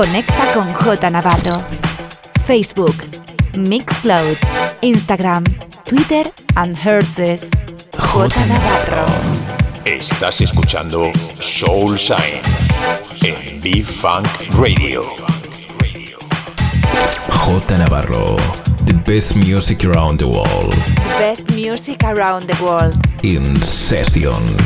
Conecta con J Navarro. Facebook, Mixcloud, Instagram, Twitter and Herces. J Navarro. Estás escuchando Soul Sign en B-Funk Radio. J Navarro, the best music around the world. Best music around the world. In sessions.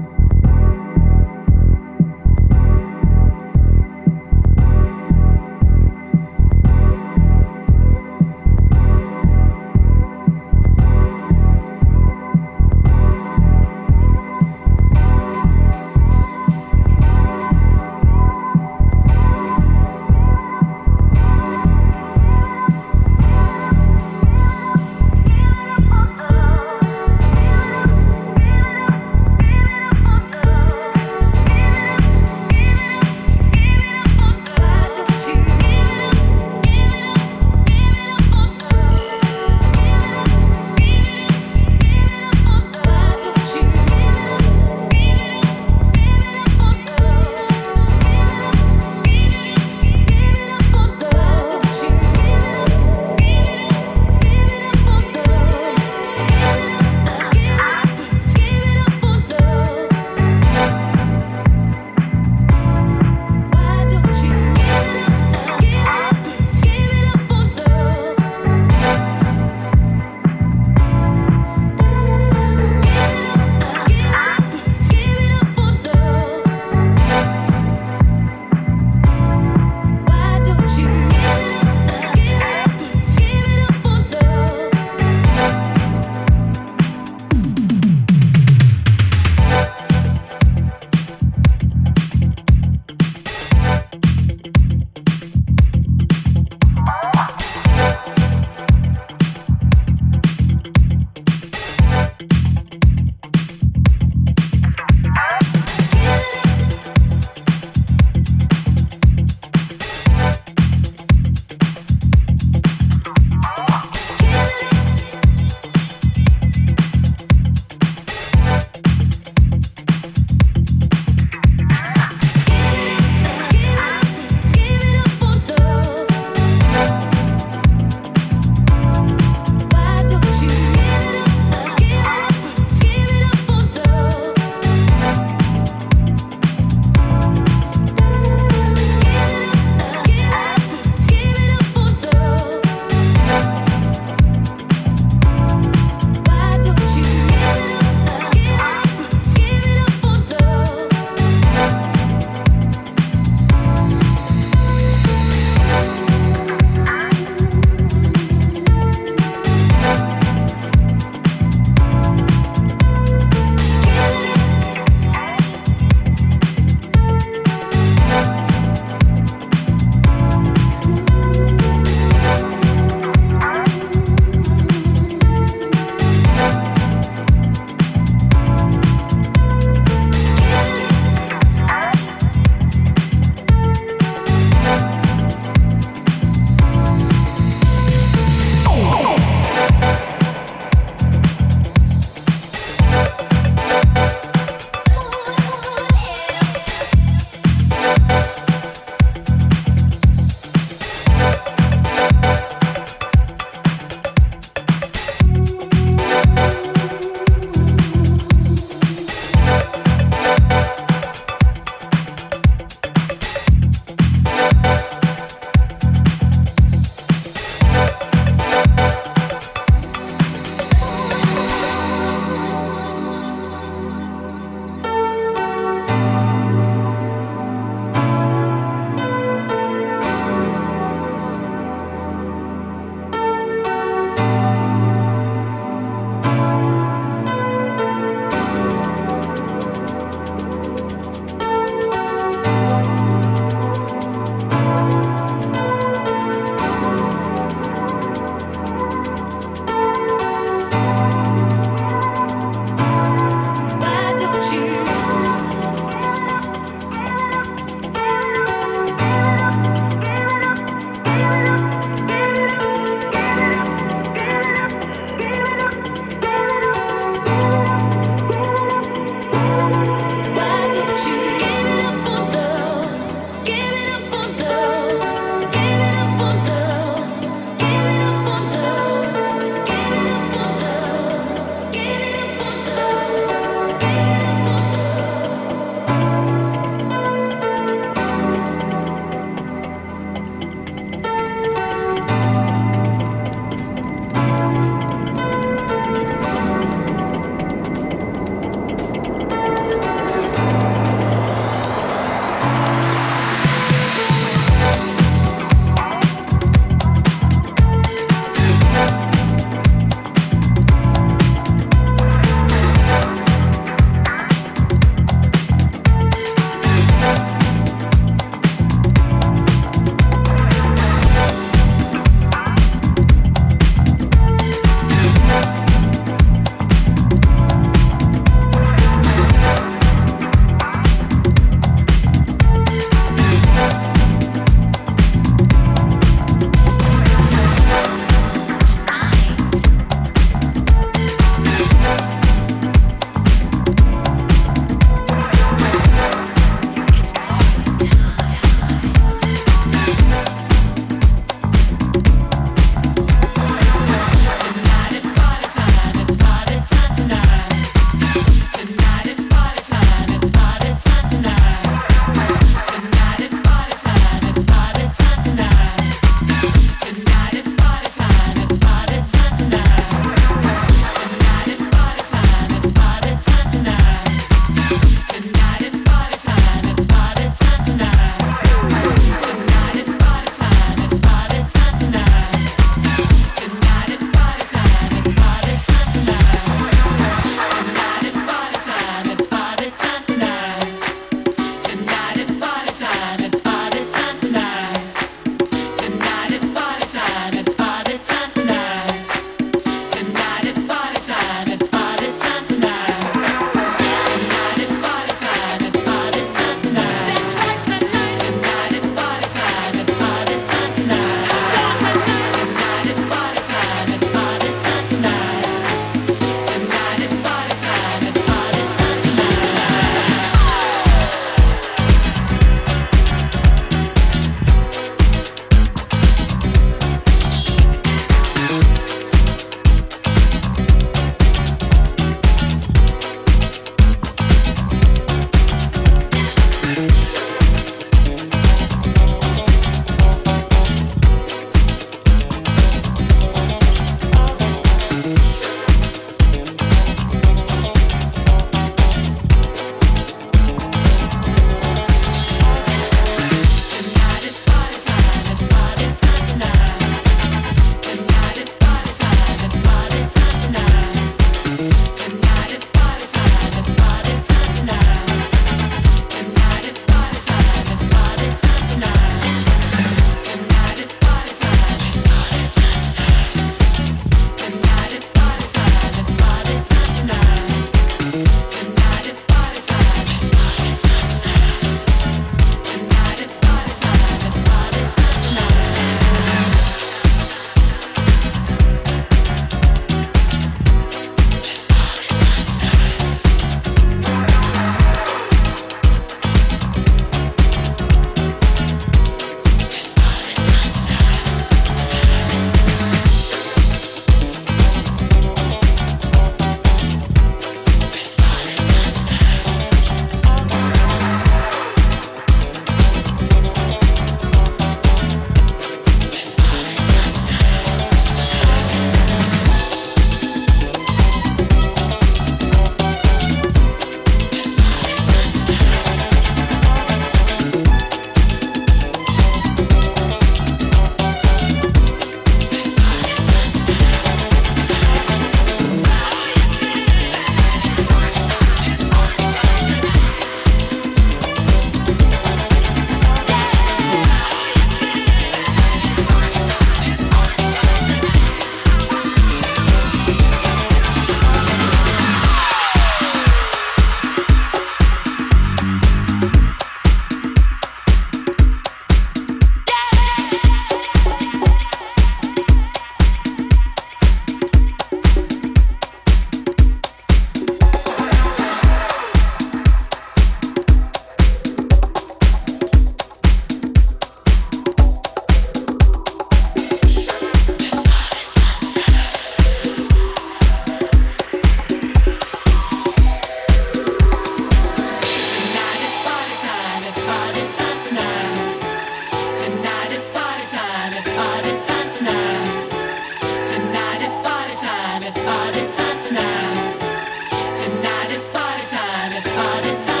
time is hard, time.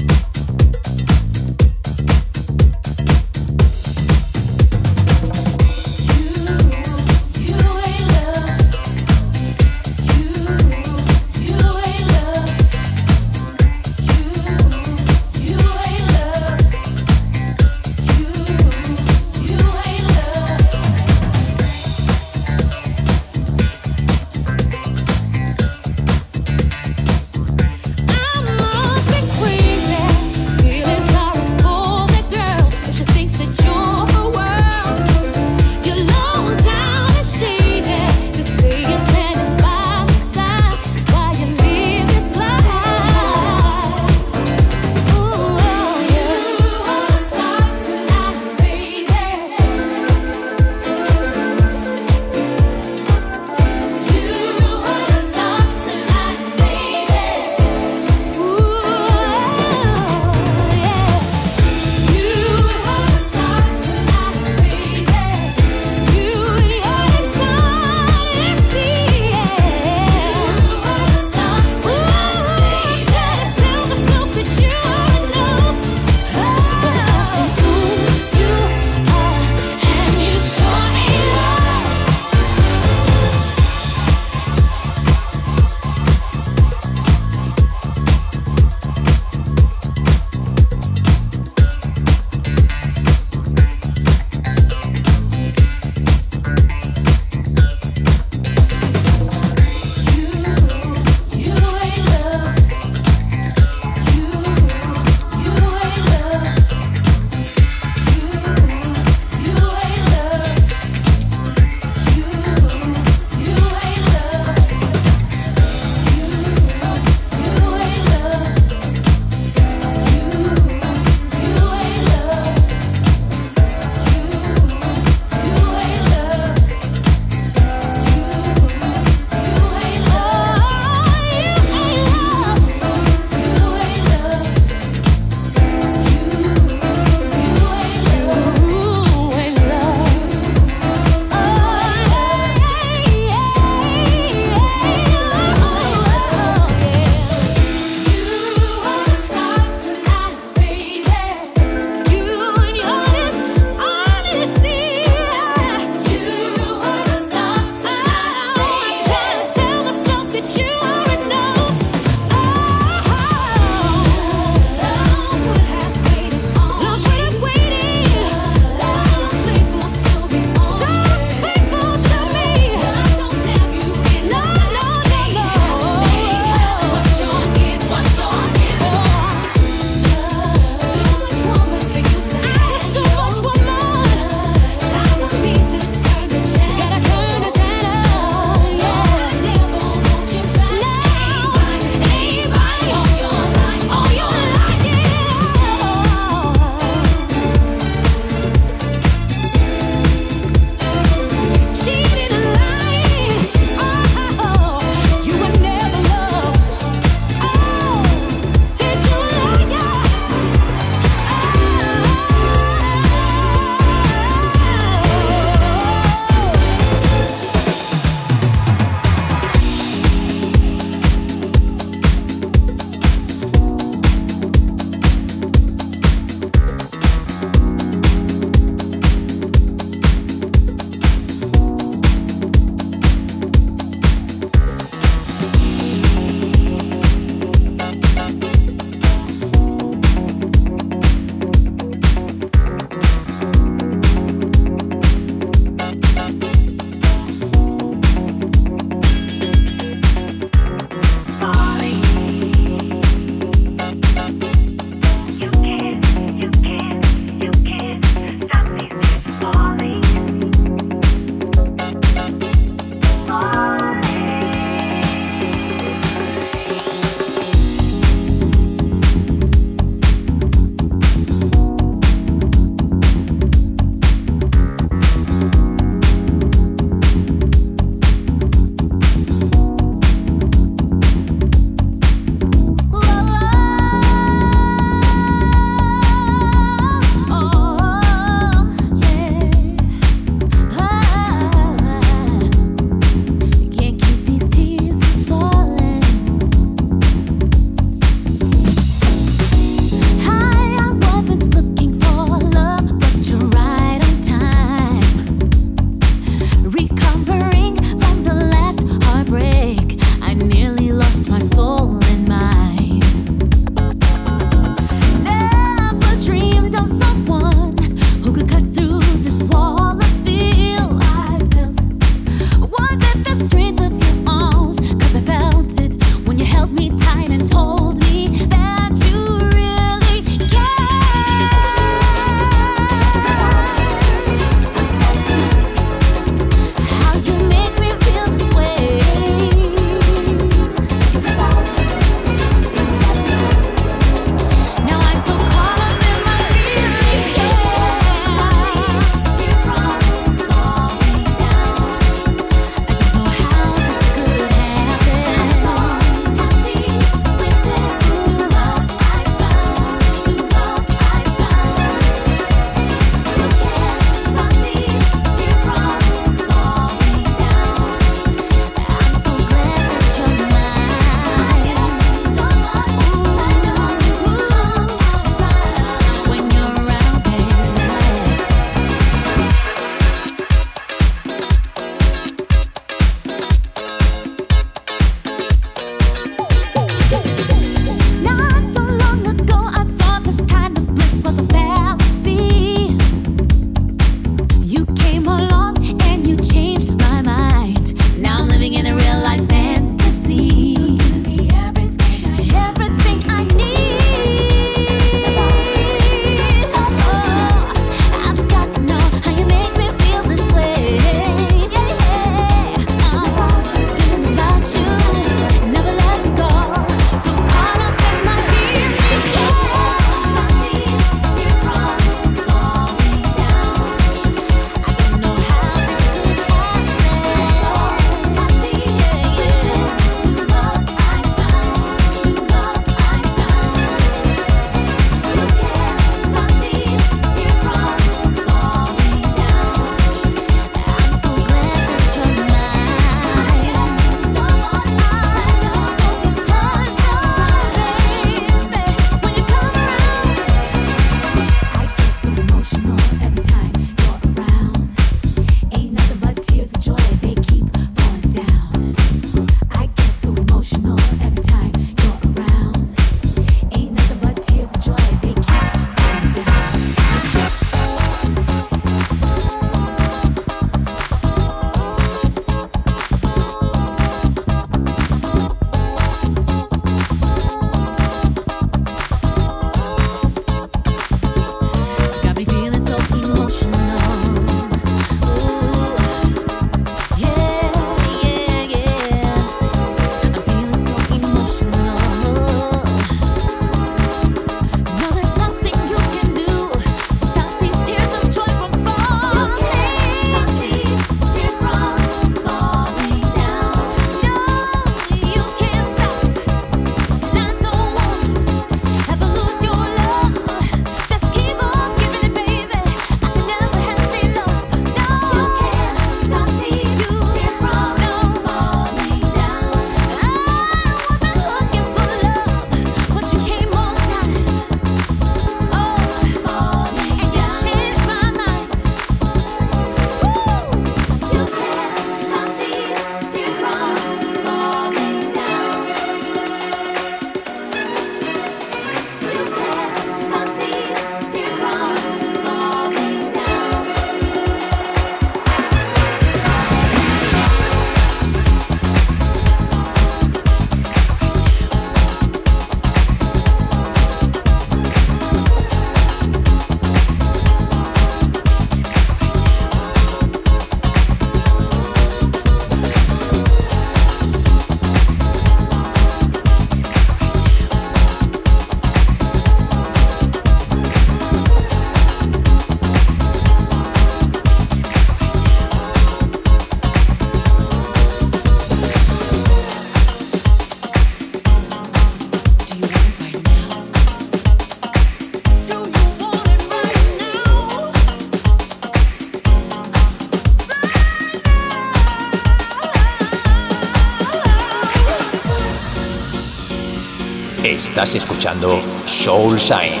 Estás escuchando Soul Sign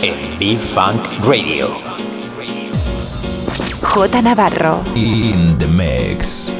en B-Funk Radio. J Navarro. In the mix.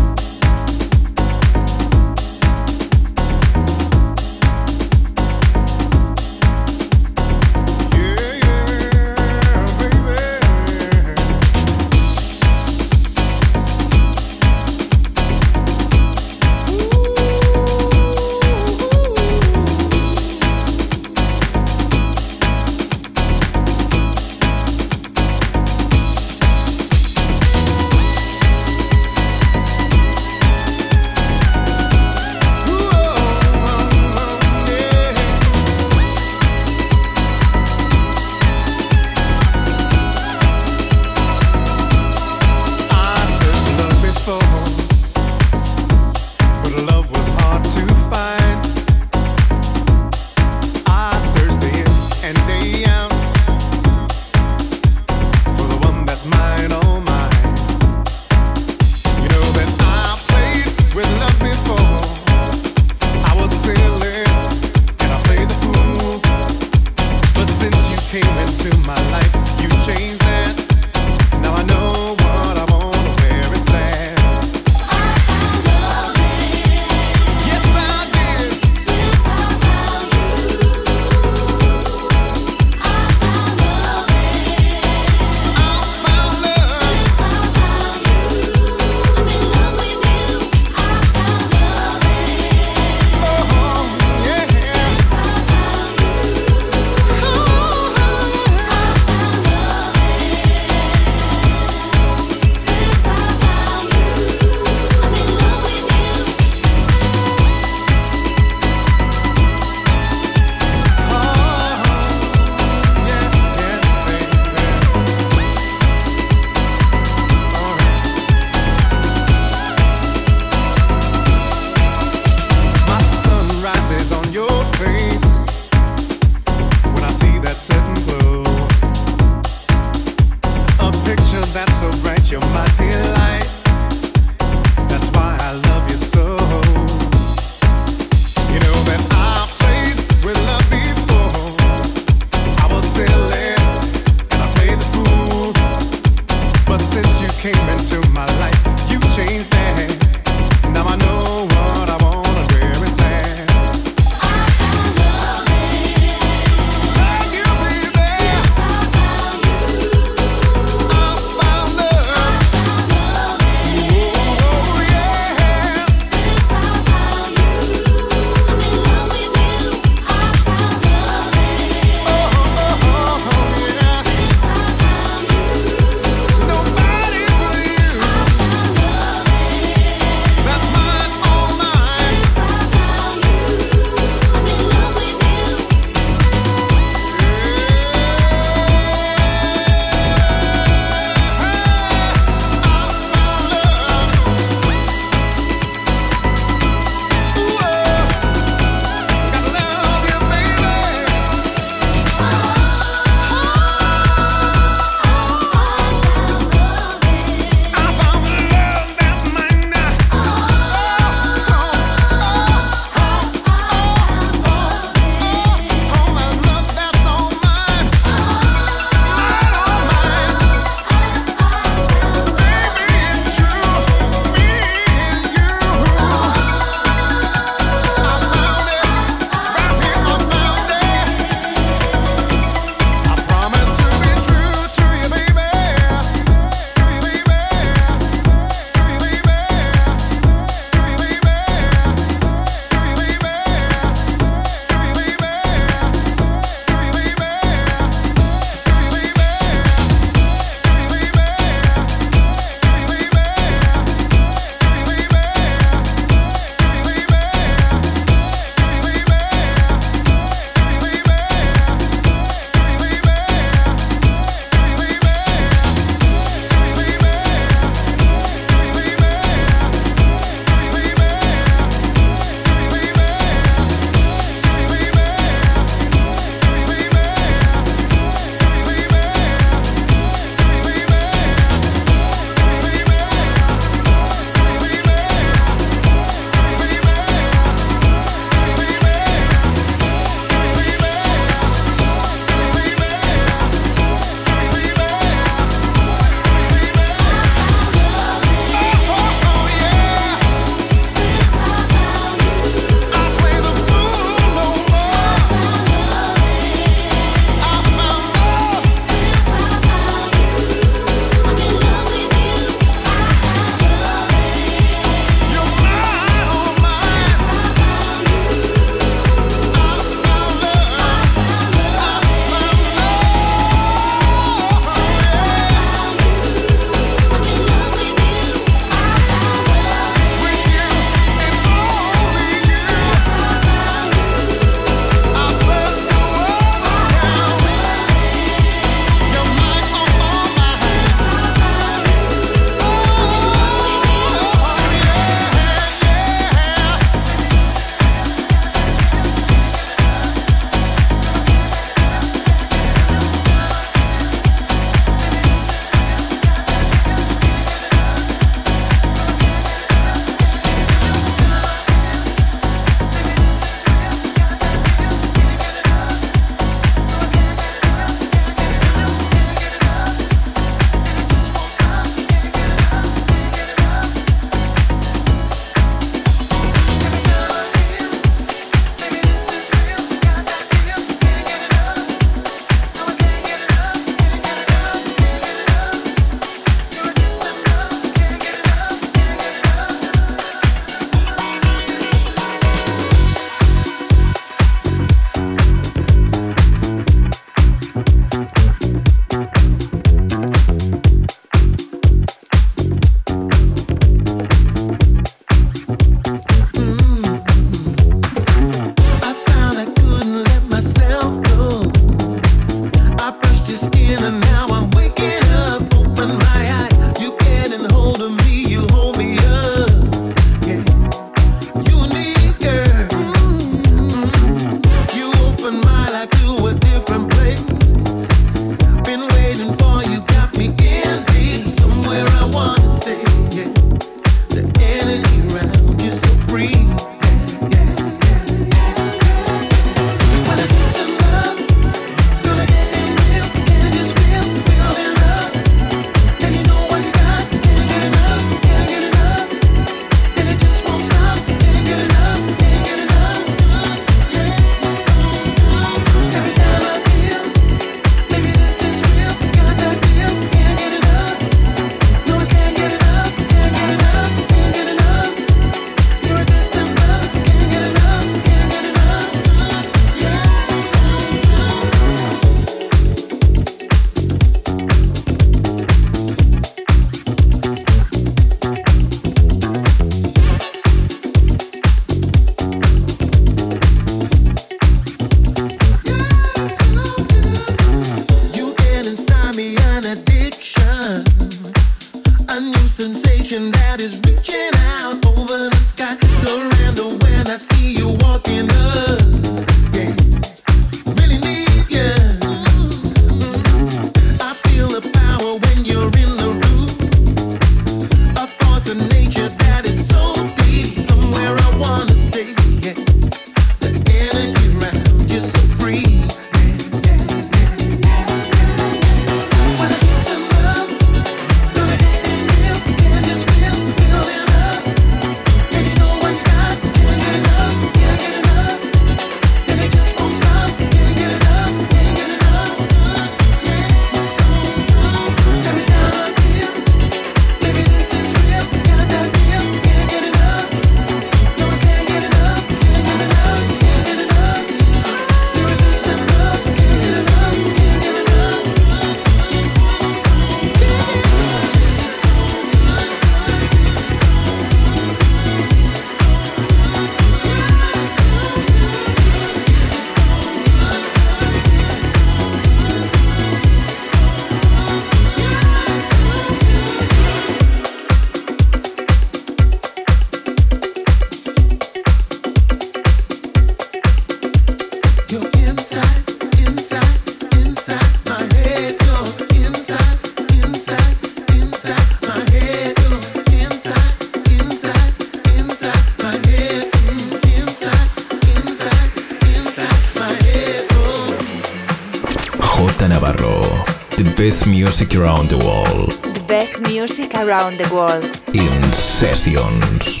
Music around the world. The best music around the world. In sessions.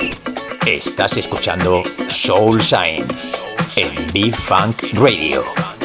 Estás escuchando Soul Shine en B-Funk Radio.